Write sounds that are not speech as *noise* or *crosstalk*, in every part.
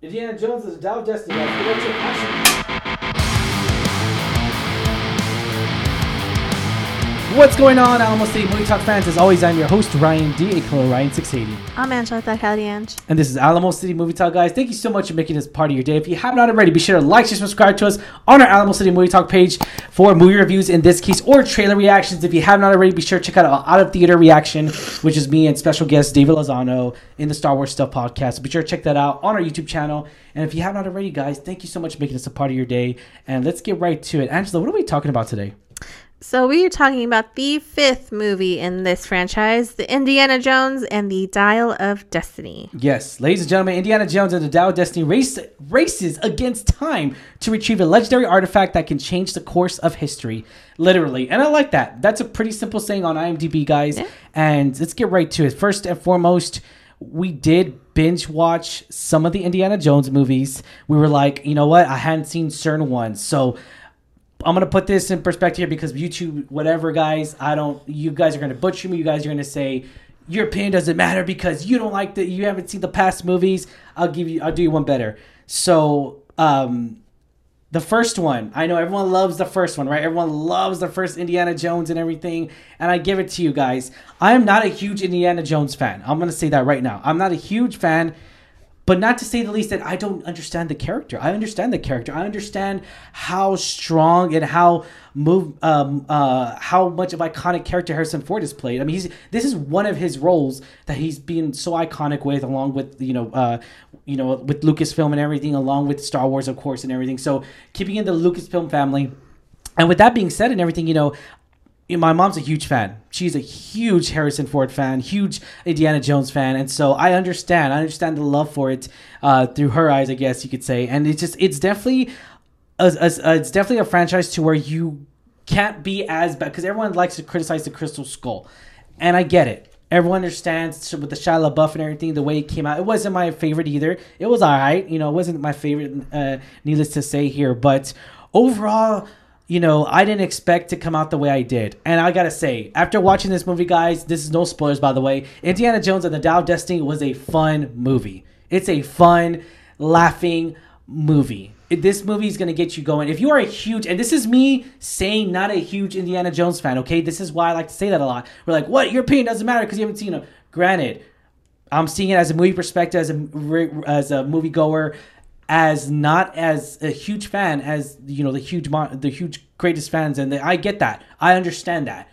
Indiana Jones is of Destiny. Guys. Get What's going on, Alamo City Movie Talk fans? As always, I'm your host, Ryan D. aka Ryan680. I'm Angela Ange. And this is Alamo City Movie Talk, guys. Thank you so much for making this part of your day. If you have not already, be sure to like, share, subscribe to us on our Alamo City Movie Talk page for movie reviews in this case or trailer reactions. If you have not already, be sure to check out our Out of Theater Reaction, which is me and special guest David Lozano in the Star Wars Stuff podcast. Be sure to check that out on our YouTube channel. And if you have not already, guys, thank you so much for making this a part of your day. And let's get right to it. Angela, what are we talking about today? So we are talking about the fifth movie in this franchise, the Indiana Jones and the Dial of Destiny. Yes, ladies and gentlemen, Indiana Jones and the Dial of Destiny race, races against time to retrieve a legendary artifact that can change the course of history. Literally. And I like that. That's a pretty simple saying on IMDb, guys. Yeah. And let's get right to it. First and foremost, we did binge watch some of the Indiana Jones movies. We were like, you know what? I hadn't seen certain ones. So I'm gonna put this in perspective here because YouTube, whatever, guys. I don't. You guys are gonna butcher me. You guys are gonna say your opinion doesn't matter because you don't like the. You haven't seen the past movies. I'll give you. I'll do you one better. So, um, the first one. I know everyone loves the first one, right? Everyone loves the first Indiana Jones and everything. And I give it to you guys. I am not a huge Indiana Jones fan. I'm gonna say that right now. I'm not a huge fan but not to say the least that I don't understand the character. I understand the character. I understand how strong and how move um uh how much of iconic character Harrison Ford has played. I mean, he's this is one of his roles that he's been so iconic with, along with you know uh you know with Lucasfilm and everything, along with Star Wars, of course, and everything. So keeping in the Lucasfilm family. And with that being said and everything, you know, you know, my mom's a huge fan. She's a huge Harrison Ford fan, huge Indiana Jones fan, and so I understand. I understand the love for it uh, through her eyes, I guess you could say. And it's just, it's definitely, a, a, a- it's definitely a franchise to where you can't be as bad because everyone likes to criticize the Crystal Skull, and I get it. Everyone understands with the Shia LaBeouf and everything, the way it came out. It wasn't my favorite either. It was alright, you know. It wasn't my favorite, uh, needless to say here, but overall you know, I didn't expect to come out the way I did. And I gotta say, after watching this movie, guys, this is no spoilers by the way. Indiana Jones and the Dial Destiny was a fun movie. It's a fun, laughing movie. This movie is gonna get you going. If you are a huge, and this is me saying not a huge Indiana Jones fan, okay? This is why I like to say that a lot. We're like, what? Your opinion doesn't matter because you haven't seen them. Granted, I'm seeing it as a movie perspective, as a as a moviegoer, as not as a huge fan as you know the huge mon- the huge greatest fans, and the, I get that, I understand that.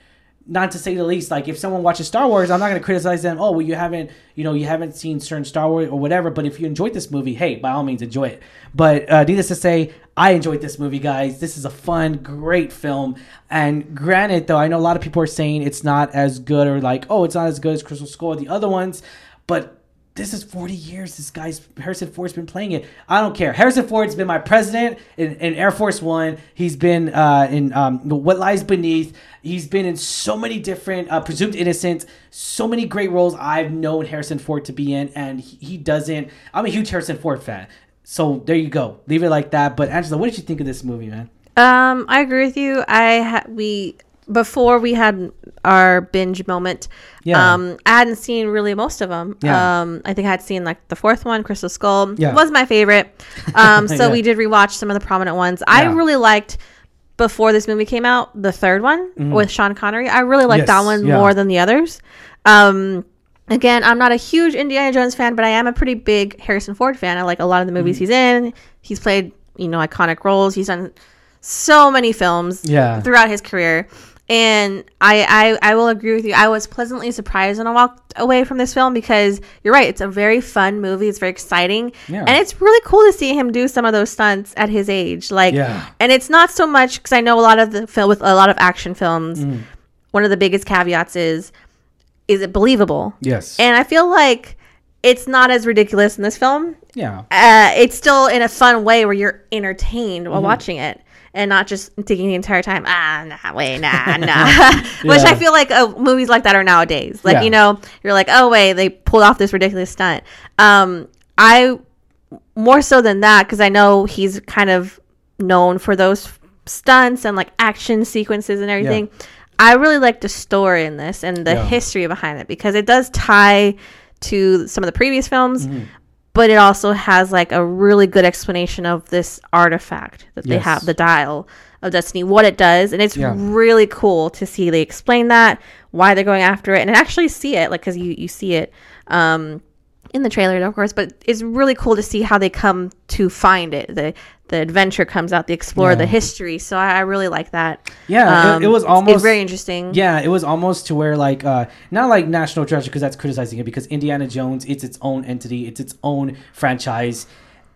Not to say the least, like if someone watches Star Wars, I'm not going to criticize them. Oh, well, you haven't, you know, you haven't seen certain Star Wars or whatever. But if you enjoyed this movie, hey, by all means, enjoy it. But uh, needless to say, I enjoyed this movie, guys. This is a fun, great film. And granted, though, I know a lot of people are saying it's not as good or like, oh, it's not as good as Crystal Skull or the other ones. But this is 40 years this guy's harrison ford's been playing it. I don't care. Harrison ford's been my president in, in air force one. He's been uh, in um, what lies beneath. He's been in so many different uh, presumed innocent so many great roles i've known harrison ford to be in and he, he doesn't i'm a huge harrison ford fan. So there you go. Leave it like that. But angela what did you think of this movie man? Um, I agree with you. I ha- we before we had our binge moment. Yeah. Um, I hadn't seen really most of them. Yeah. Um, I think I had seen like the fourth one, Crystal Skull. Yeah. Was my favorite. Um, *laughs* so Yeah. we did rewatch some of the prominent ones. I really liked before this movie came out the third one with Sean Connery. I really liked Mm-hmm. Yes, that one yeah. more than the others. Um. Again, I'm not a huge Indiana Jones fan, but I am a pretty big Harrison Ford fan. I like a lot of the Mm-hmm. movies he's in. He's played, you know, iconic roles. He's done so many films Yeah. throughout his career. And I, I I will agree with you. I was pleasantly surprised when I walked away from this film because you're right. It's a very fun movie. It's very exciting, Yeah. and it's really cool to see him do some of those stunts at his age. Like, Yeah. and it's not so much because I know a lot of the film with a lot of action films. Mm. One of the biggest caveats is, is it believable? yes And I feel like it's not as ridiculous in this film yeah uh, it's still in a fun way where you're entertained Mm-hmm. while watching it and not just thinking the entire time ah nah wait nah *laughs* nah which Yeah. i feel like uh, movies like that are nowadays like Yeah. you know you're like oh wait they pulled off this ridiculous stunt um i more so than that because i know he's kind of known for those stunts and like action sequences and everything i really like the story in this and the Yeah. history behind it because it does tie to some of the previous films but it also has like a really good explanation of this artifact that they have, the dial of destiny, what it does, and it's Yeah. really cool to see they explain that, why they're going after it, and actually see it, like because you you see it. Um, in the trailer, of course, but it's really cool to see how they come to find it. The the adventure comes out, the explorer, Yeah. the history. So I, I really like that. Yeah, it- Um, it was it's- it's almost- very interesting. Yeah, it was almost to where like uh not like National Treasure because that's criticizing it because Indiana Jones it's its own entity, it's its own franchise.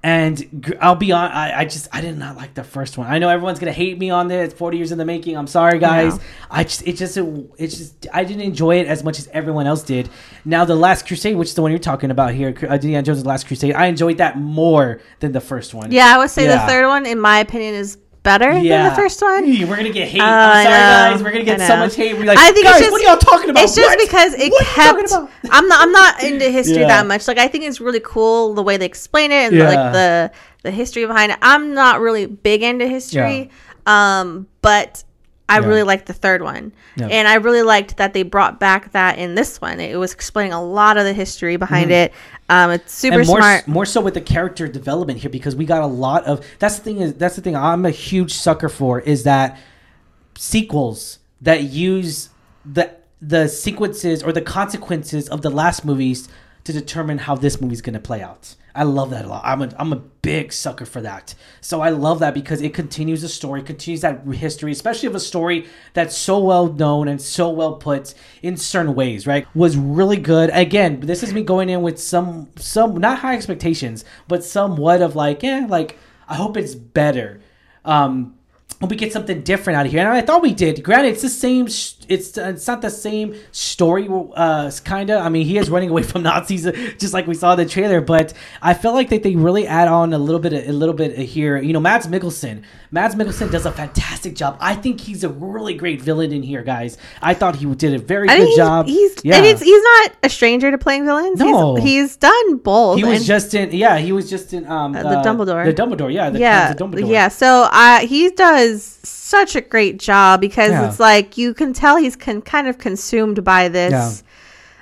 And I'll be on. I, I just I did not like the first one. I know everyone's gonna hate me on this. Forty years in the making. I'm sorry, guys. No. I just it just it's just I didn't enjoy it as much as everyone else did. Now the Last Crusade, which is the one you're talking about here, uh, Indiana Jones' Last Crusade, I enjoyed that more than the first one. Yeah, I would say Yeah. the third one, in my opinion, is better than the first one. We're gonna get hate. Oh, I'm sorry, guys. We're gonna get so much hate. We're like, I think guys, it's just, what are y'all talking about? It's just What? because it What are you talking kept. *laughs* I'm not. I'm not into history Yeah. that much. Like I think it's really cool the way they explain it and Yeah. like the the history behind it. I'm not really big into history, um, but I Yeah. really liked the third one, Yeah. and I really liked that they brought back that in this one. It was explaining a lot of the history behind it. Um, it's super Mm-hmm. and more, smart. more so with the character development here because we got a lot of that's the thing is that's the thing I'm a huge sucker for is that sequels that use the the sequences or the consequences of the last movies to determine how this movie's to play out. I love that a lot. I'm a, I'm a big sucker for that. So I love that because it continues the story, continues that history, especially of a story that's so well known and so well put in certain ways, right? Was really good. Again, this is me going in with some some not high expectations, but somewhat of like, yeah, like I hope it's better. Um hope we get something different out of here. And I thought we did. Granted, it's the same. It's uh, it's not the same story. Uh, kind of. I mean, he is running away *laughs* from Nazis, uh, just like we saw in the trailer. But I felt like that they really add on a little bit, a little bit here. You know, Mads Mikkelsen. Mads Mikkelsen does a fantastic job. I think he's a really great villain in here, guys. I thought he did a very I good think job. he's, he's yeah. and it's, he's not a stranger to playing villains. No. he's, he's done both. he was just in. Yeah, he was just in. Um, Uh, the Dumbledore. The Dumbledore. Yeah. The yeah, Dumbledore. yeah. So uh, he does such a great job because Yeah. it's like you can tell he's con- kind of consumed by this Yeah.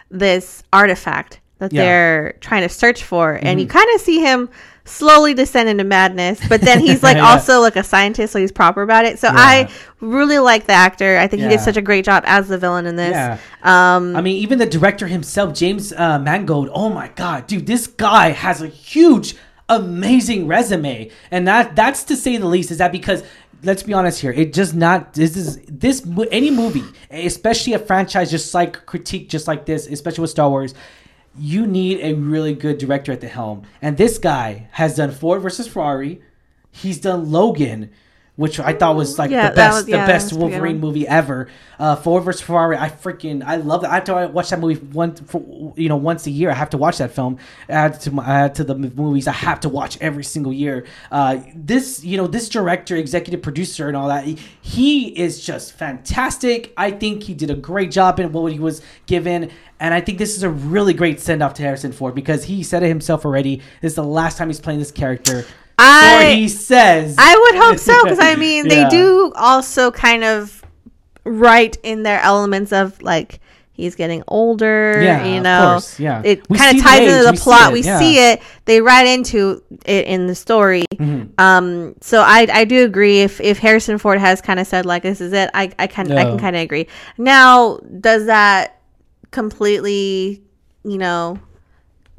this artifact that Yeah. Mm-hmm. they're trying to search for, and you kind of see him slowly descend into madness. But then he's *laughs* like also like a scientist, so he's proper about it. So I really like the actor. I think he did such a great job as the villain in this. Um, I mean, even the director himself, James uh, Mangold. Oh my God, dude, this guy has a huge, amazing resume, and that that's to say the least. Is that because? Let's be honest here. It just not. This is this any movie, especially a franchise, just like critique, just like this, especially with Star Wars. You need a really good director at the helm, and this guy has done Ford versus Ferrari. He's done Logan, which I thought was like Yeah, the best, was- the yeah, that best Wolverine movie ever. Uh, Ford versus Ferrari. I freaking I love that. I have to watch that movie one for, you know once a year. I have to watch that film. Add to my add to the movies I have to watch every single year. Uh, this you know this director, executive producer, and all that. He, he is just fantastic. I think he did a great job in what he was given. And I think this is a really great send off to Harrison Ford because he said it himself already. This is the last time he's playing this character. I- or he says. I would hope so because I *laughs* mean they do also kind of write in their elements of like he's getting older. Yeah, you of know, course, yeah. It kind of ties age, into the we see plot. it, we yeah. see it. They write into it in the story. Mm-hmm. Um, so I I do agree. If if Harrison Ford has kind of said like this is it, I I can I can kind of agree. Now, does that completely, you know?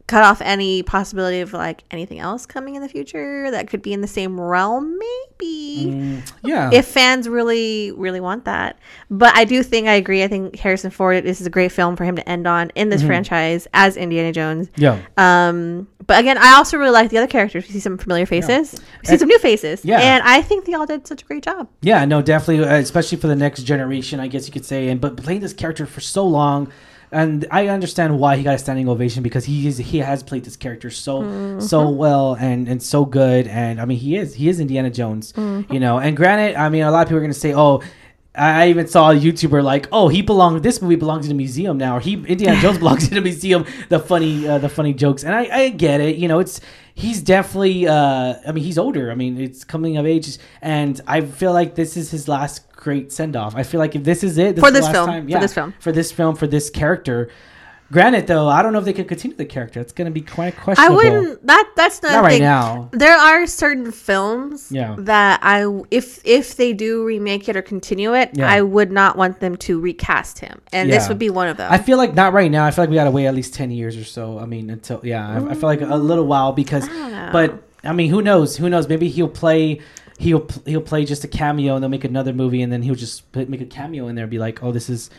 Cut off any possibility of like anything else coming in the future that could be in the same realm maybe yeah. if fans really really want that but i do think i agree i think harrison ford this is a great film for him to end on in Mm-hmm. this franchise as indiana jones yeah. um but again i also really like the other characters we see some familiar faces we see And- some new faces Yeah. and i think they all did such a great job Yeah, no, definitely, uh, especially for the next generation, I guess you could say. And but playing this character for so long, and I understand why he got a standing ovation because he is he has played this character so Mm-hmm. so well and and so good. And I mean, he is he is Indiana Jones, Mm-hmm. you know. And granted, I mean, a lot of people are gonna say, oh. I I even saw a YouTuber like, "Oh, he belongs. This movie belongs in a museum now, or he Indiana *laughs* Jones belongs in a museum." The funny, uh, the funny jokes, and I, I get it. You know, it's he's definitely. Uh, I mean, he's older. I mean, it's coming of age, and I feel like this is his last great send off. I feel like if this is it this For is the this last film, time- for this film. for this film, for this character, Granted, though, I don't know if they can continue the character. It's going to be quite questionable. I wouldn't. That that's not, Not right thing. now. There are certain films Yeah. that I, if if they do remake it or continue it, Yeah. I would not want them to recast him, and this would be one of them. I feel like not right now. I feel like we got to wait at least ten years or so. I mean, until yeah, I, I feel like a little while because, don't but I mean, who knows? Who knows? Maybe he'll play. He'll he'll play just a cameo and they'll make another movie and then he'll just make a cameo in there and be like, oh, this is,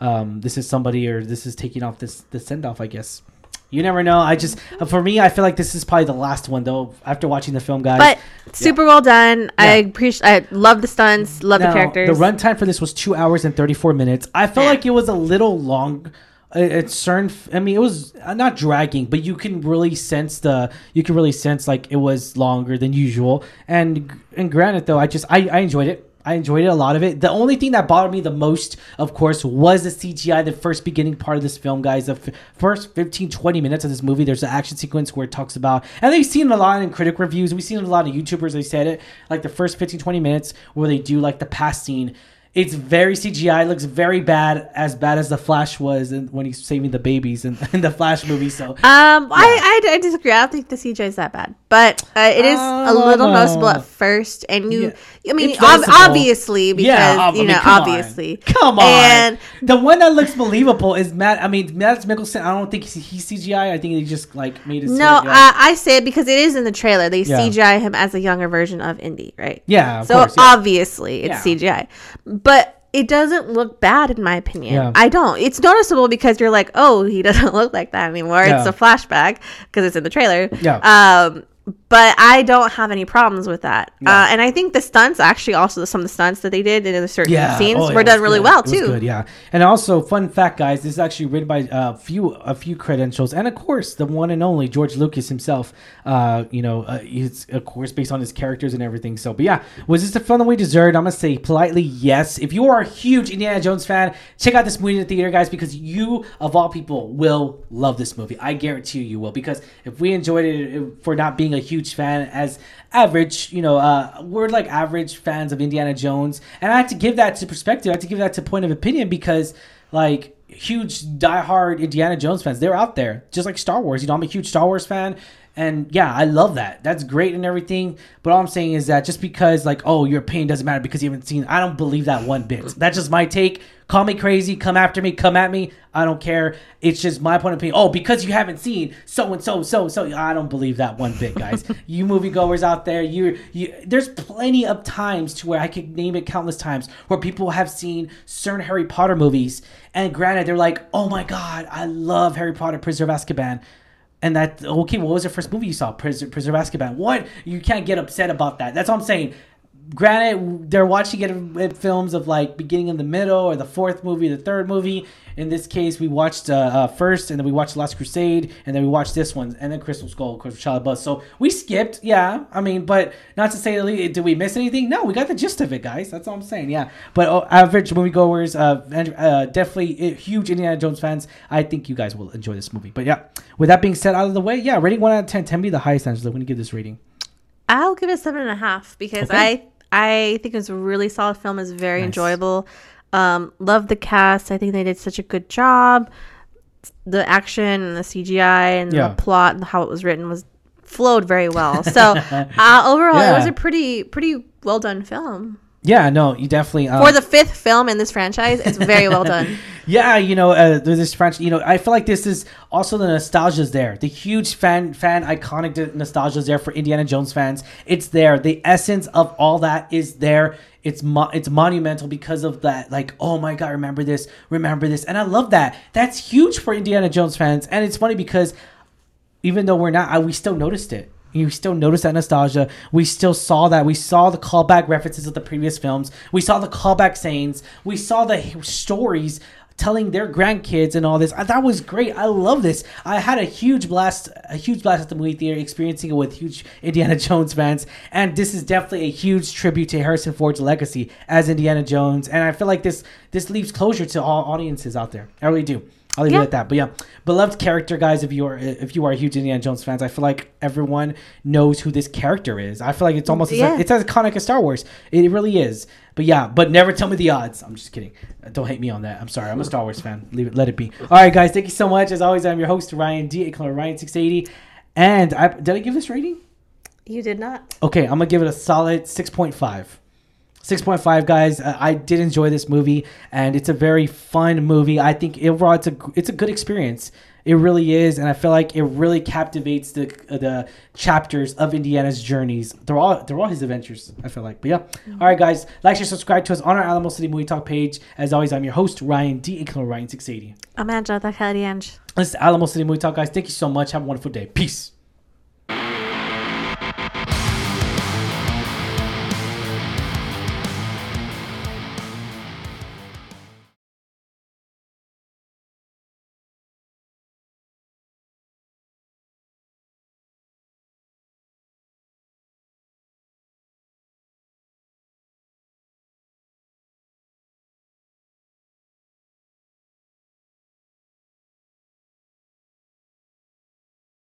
um, this is somebody or this is taking off this the send off. I guess. You never know. I just uh, for me, I feel like this is probably the last one though. After watching the film, guys. but super well done. I appreciate. I love the stunts. Love the characters. The runtime for this was two hours and thirty four minutes. I felt like it was a little long. At certain, I mean, it was uh, not dragging, but you can really sense the. You can really sense like it was longer than usual. And and granted, though, I just I, I enjoyed it. I enjoyed it a lot of it. The only thing that bothered me the most, of course, was the CGI. The first beginning part of this film, guys. The f- first 15, 20 minutes of this movie, there's an action sequence where it talks about, and they've seen a lot in critic reviews. We've seen a lot of YouTubers. They said it like the first 15, 20 minutes where they do like the past scene. It's very CGI. It looks very bad, as bad as the Flash was when he's saving the babies in, *laughs* in the Flash movie. So Um, I, I I disagree. I don't think the CGI is that bad, but uh, it is a little noticeable at first, and you. Yeah. I mean, ob- obviously because ob- I you mean, know, come on. obviously, Come on. and the one that looks believable is Matt. I mean, Mads Mikkelsen. I don't think he's, he's CGI. I think he just like made it. no, yeah. I, I say it because it is in the trailer. They Yeah. CGI him as a younger version of Indy, right? yeah, so course. Yeah. obviously it's Yeah. CGI, but it doesn't look bad in my opinion. Yeah. I don't. It's noticeable because you're like, oh, he *laughs* doesn't look like that anymore. It's a flashback because it's in the trailer. Yeah. Um, but I don't have any problems with that. Uh, and I think the stunts actually also some of the stunts that they did in the certain yeah, scenes oh, yeah, were done really good. well too. good, yeah. And also, fun fact, guys, this is actually written by a few a few credentials, and of course, the one and only George Lucas himself. Uh, you know, uh, he's of course based on his characters and everything. So, but yeah, was this the fun that we deserved? I'm gonna say politely yes. If you are a huge Indiana Jones fan, check out this movie in the theater, guys, because you of all people will love this movie. I guarantee you, you will. Because if we enjoyed it for not being a huge fan, as average, you know, uh, we're like average fans of Indiana Jones, and I have to give that to perspective. I have to give that to point of opinion because, like, huge diehard Indiana Jones fans, they're out there, just like Star Wars. You know, I'm a huge Star Wars fan. And yeah, I love that. That's great and everything. But all I'm saying is that just because, like, oh, your opinion doesn't matter because you haven't seen, I don't believe that one bit. That's just my take. Call me crazy, come after me, come at me. I don't care. It's just my point of opinion. Oh, because you haven't seen so and so, so so. I don't believe that one bit, guys. *laughs* you moviegoers out there, you you. There's plenty of times to where I could name it countless times where people have seen certain Harry Potter movies, and granted, they're like, oh my god, I love Harry Potter, Prisoner of Azkaban. And that okay, what was the first movie you saw? Pris- Prisoner of Azkaban. What? You can't get upset about that. That's what I'm saying. Granted, they're watching it in films of like beginning in the middle or the fourth movie, the third movie. In this case, we watched uh, uh, first, and then we watched Last Crusade, and then we watched this one, and then Crystal Skull, of course, LaBeouf. So we skipped, yeah. I mean, but not to say, did we miss anything? No, we got the gist of it, guys. That's all I'm saying, yeah. But uh, average moviegoers, uh, uh, definitely uh, huge Indiana Jones fans. I think you guys will enjoy this movie. But yeah, with that being said, out of the way, yeah, rating one out of ten. Ten be the highest, Angela. When you give this rating, I'll give it seven and a half because Okay. I I think it was a really solid film. It's very Nice. enjoyable. Um, love the cast. I think they did such a good job. The action and the CGI and Yeah. the plot and how it was written was flowed very well. So *laughs* uh, overall, it was a pretty pretty well done film. yeah, no, you definitely um, For the fifth film in this franchise, it's very well done. *laughs* Yeah, you know, uh, there's this French. You know, I feel like this is also the nostalgia's there. The huge fan, fan, iconic nostalgia's there for Indiana Jones fans. It's there. The essence of all that is there. It's mo- it's monumental because of that. Like, oh my god, remember this, remember this, and I love that. That's huge for Indiana Jones fans, and it's funny because even though we're not, I, we still noticed it. You still noticed that nostalgia. We still saw that. We saw the callback references of the previous films. We saw the callback sayings. We saw the stories telling their grandkids and all this. Uh, That was great. I love this. I had a huge blast, a huge blast at the movie theater, experiencing it with huge Indiana *laughs* Jones fans. And this is definitely a huge tribute to Harrison Ford's legacy as Indiana Jones. And I feel like this this leaves closure to all audiences out there. I really do. I'll leave Yeah. it at that. But yeah, beloved character, guys. If you are if you are huge Indiana Jones fans, I feel like everyone knows who this character is. I feel like it's almost Yeah. as, it's as iconic as Star Wars. It really is. But yeah, but never tell me the odds. I'm just kidding. Don't hate me on that. I'm sorry. I'm a Star Wars fan. Leave it. Let it be. All right, guys. Thank you so much. As always, I'm your host Ryan D. A. Ryan six eighty. And I did I give this rating? You did not. Okay, I'm gonna give it a solid six point five. 6.5 guys. Uh, i did enjoy this movie and it's a very fun movie. I think overall it's a it's a good experience. It really is and i feel like it really captivates the uh, the chapters of indiana's journeys they're all they're all his adventures i feel like. But yeah. All right guys. Like share subscribe to us on our alamo city movie talk page. As always i'm your host ryan d aka ryan 680 Amanda, the Cariange. this is alamo city movie talk guys. Thank you so much. Have a wonderful day. Peace